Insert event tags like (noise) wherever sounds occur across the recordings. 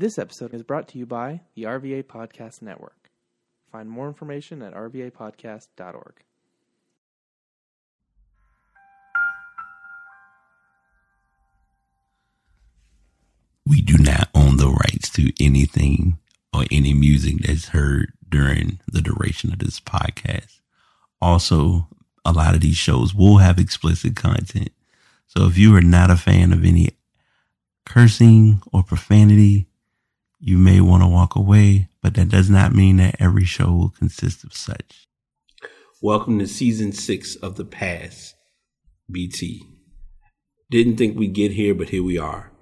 This episode is brought to you by the RVA Podcast Network. Find more information at rvapodcast.org. We do not own the rights to anything or any music that's heard during the duration of this podcast. Also, a lot of these shows will have explicit content. So if you are not a fan of any cursing or profanity, you may want to walk away, but that does not mean that every show will consist of such. Welcome to season six of The Pass, BT. Didn't think we'd get here, but here we are.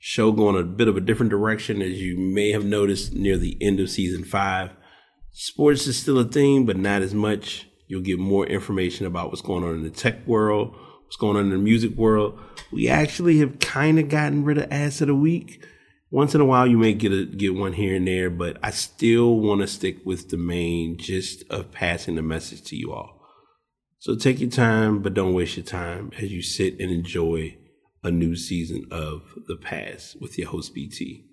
Show going a bit of a different direction, as you may have noticed near the end of season five. Sports is still a thing, but not as much. You'll get more information about what's going on in the tech world, what's going on in the music world. We actually have kind of gotten rid of ass of the week. Once in a while, you may get a, get one here and there, but I still want to stick with the main gist of passing the message to you all. So take your time, but don't waste your time as you sit and enjoy a new season of The Pass with your host BT.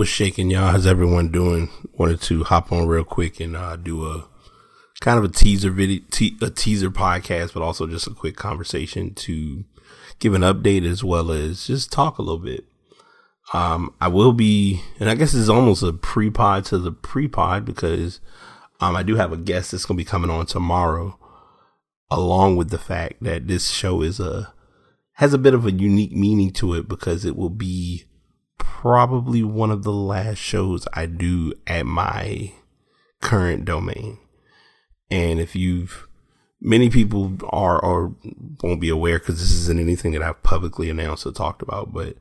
What's shaking, y'all? How's everyone doing? Wanted to hop on real quick and uh, do a kind of a teaser video, te- a teaser podcast, but also just a quick conversation to give an update as well as just talk a little bit. Um, I will be, and I guess it's almost a pre-pod to the pre-pod because um, I do have a guest that's going to be coming on tomorrow, along with the fact that this show is a has a bit of a unique meaning to it because it will be probably one of the last shows I do at my current domain. And if you've, many people are or won't be aware because this isn't anything that I've publicly announced or talked about, but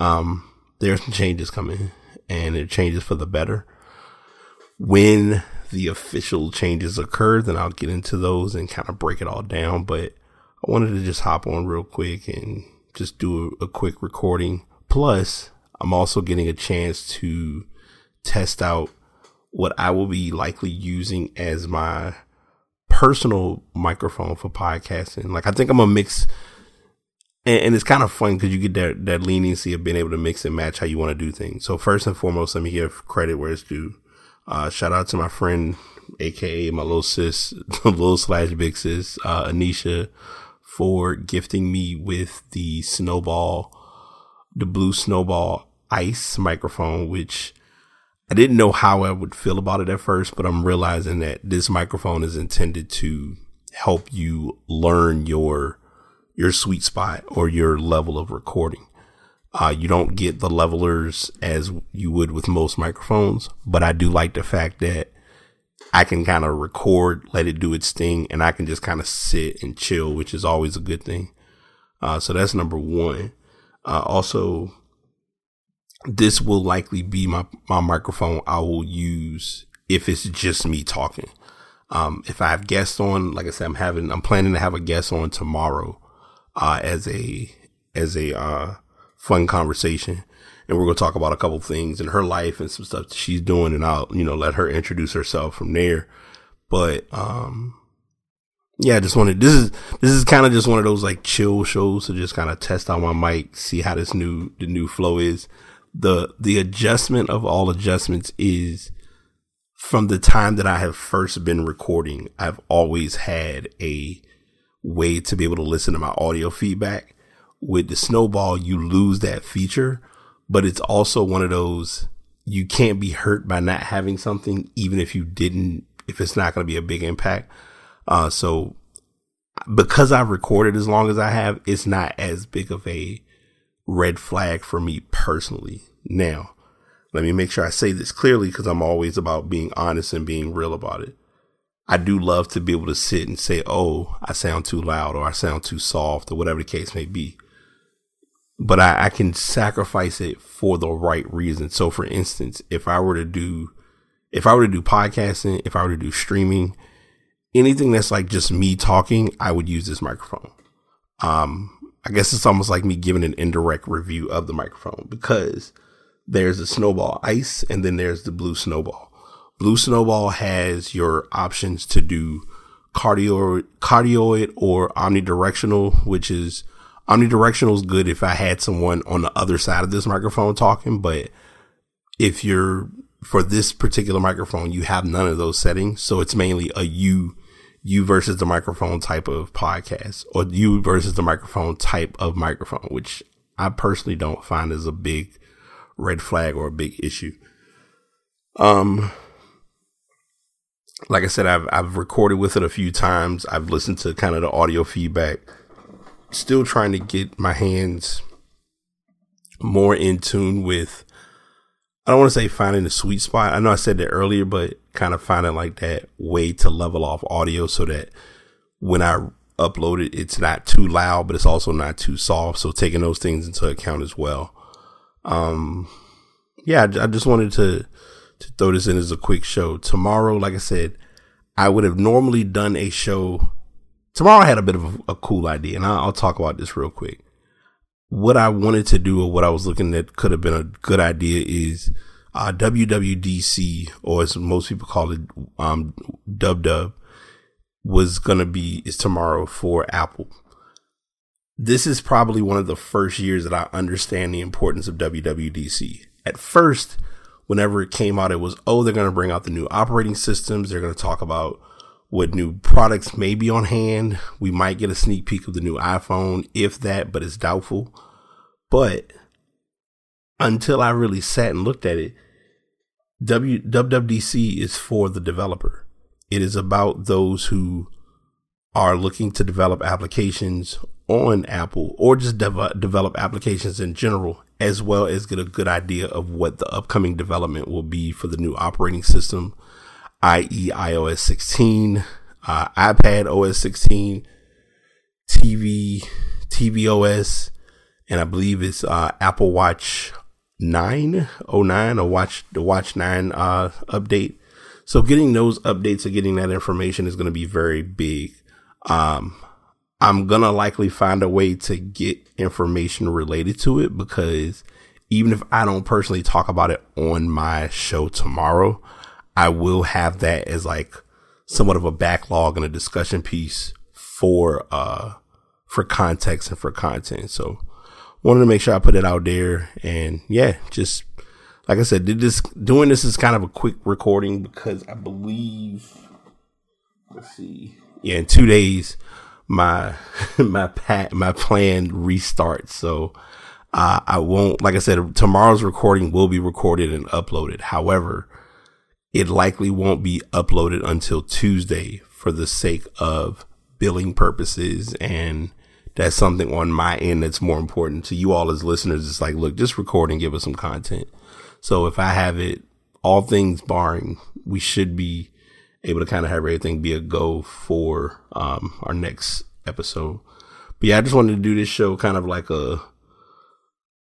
um, there's some changes coming and it changes for the better. When the official changes occur, then I'll get into those and kind of break it all down. But I wanted to just hop on real quick and just do a, a quick recording. Plus, I'm also getting a chance to test out what I will be likely using as my personal microphone for podcasting. Like I think I'm gonna mix, and, and it's kind of fun because you get that that leniency of being able to mix and match how you want to do things. So first and foremost, let me give credit where it's due. Uh, shout out to my friend, aka my little sis, (laughs) little slash big sis, uh, Anisha, for gifting me with the snowball, the blue snowball ice microphone, which I didn't know how I would feel about it at first, but I'm realizing that this microphone is intended to help you learn your your sweet spot or your level of recording. Uh, you don't get the levelers as you would with most microphones, but I do like the fact that I can kind of record, let it do its thing, and I can just kind of sit and chill, which is always a good thing. Uh, so that's number one. Uh, also, this will likely be my, my microphone I will use if it's just me talking. Um, if I have guests on, like I said, I'm having, I'm planning to have a guest on tomorrow, uh, as a, as a, uh, fun conversation. And we're going to talk about a couple things in her life and some stuff she's doing. And I'll, you know, let her introduce herself from there. But, um, yeah, I just wanted, this is, this is kind of just one of those like chill shows to just kind of test out my mic, see how this new, the new flow is the the adjustment of all adjustments is from the time that I have first been recording, I've always had a way to be able to listen to my audio feedback. With the snowball, you lose that feature, but it's also one of those you can't be hurt by not having something, even if you didn't, if it's not going to be a big impact. Uh, so because I've recorded as long as I have, it's not as big of a red flag for me personally. Now, let me make sure I say this clearly because I'm always about being honest and being real about it. I do love to be able to sit and say, oh, I sound too loud or I sound too soft or whatever the case may be. But I, I can sacrifice it for the right reason. So for instance, if I were to do, if I were to do podcasting, if I were to do streaming, anything that's like just me talking, I would use this microphone. Um, I guess it's almost like me giving an indirect review of the microphone because there's the snowball ice and then there's the blue snowball. Blue snowball has your options to do cardio, cardioid or omnidirectional, which is omnidirectional is good if I had someone on the other side of this microphone talking, but if you're for this particular microphone, you have none of those settings. So it's mainly a you, you versus the microphone type of podcast or you versus the microphone type of microphone, which I personally don't find as a big red flag or a big issue. Um, like I said, I've, I've recorded with it a few times. I've listened to kind of the audio feedback, still trying to get my hands more in tune with I don't want to say finding the sweet spot. I know I said that earlier, but kind of finding like that way to level off audio so that when I upload it, it's not too loud, but it's also not too soft. So taking those things into account as well. Um, yeah, I, I just wanted to, to throw this in as a quick show. Tomorrow, like I said, I would have normally done a show. Tomorrow I had a bit of a, a cool idea and I'll, I'll talk about this real quick what I wanted to do or what I was looking at could have been a good idea is uh, WWDC, or as most people call it, um, Dub Dub, was going to be, is tomorrow for Apple. This is probably one of the first years that I understand the importance of WWDC. At first, whenever it came out, it was, oh, they're going to bring out the new operating systems. They're going to talk about what new products may be on hand. We might get a sneak peek of the new iPhone, if that, but it's doubtful. But until I really sat and looked at it, WWDC is for the developer. It is about those who are looking to develop applications on Apple or just dev- develop applications in general, as well as get a good idea of what the upcoming development will be for the new operating system i.e., iOS 16, uh, iPad OS 16, TV, tvOS, and I believe it's uh, Apple Watch 9, 09, or Watch the Watch 9 uh, update. So getting those updates and getting that information is going to be very big. Um, I'm gonna likely find a way to get information related to it because even if I don't personally talk about it on my show tomorrow, I will have that as like somewhat of a backlog and a discussion piece for uh for context and for content. So wanted to make sure I put it out there and yeah, just like I said, did this doing this is kind of a quick recording because I believe let's see. Yeah, in two days my (laughs) my pat my plan restarts. So uh, I won't like I said, tomorrow's recording will be recorded and uploaded. However, it likely won't be uploaded until Tuesday for the sake of billing purposes. And that's something on my end that's more important to you all as listeners. It's like, look, just record and give us some content. So if I have it, all things barring, we should be able to kind of have everything be a go for um, our next episode. But yeah, I just wanted to do this show kind of like a,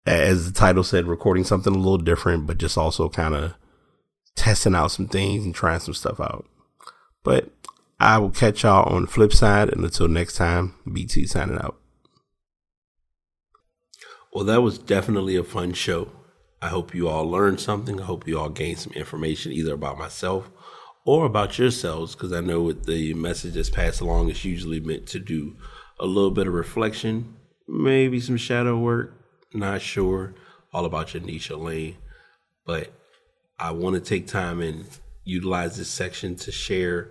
as the title said, recording something a little different, but just also kind of testing out some things and trying some stuff out. But I will catch y'all on the flip side. And until next time, BT signing out. Well, that was definitely a fun show. I hope you all learned something. I hope you all gained some information either about myself or about yourselves, because I know with the message that's passed along, it's usually meant to do a little bit of reflection, maybe some shadow work, not sure, all about your niche lane. But I want to take time and utilize this section to share.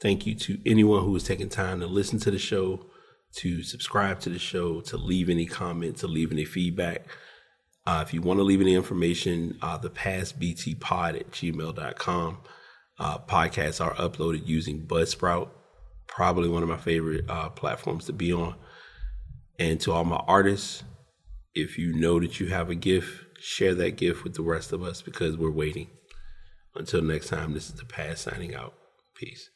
Thank you to anyone who has taken time to listen to the show, to subscribe to the show, to leave any comment, to leave any feedback. Uh, if you want to leave any information, uh, the pass BT pod at gmail.com. Uh, podcasts are uploaded using Buzzsprout, probably one of my favorite uh, platforms to be on. And to all my artists, if you know that you have a gift, share that gift with the rest of us because we're waiting. Until next time, this is the pass signing out. Peace.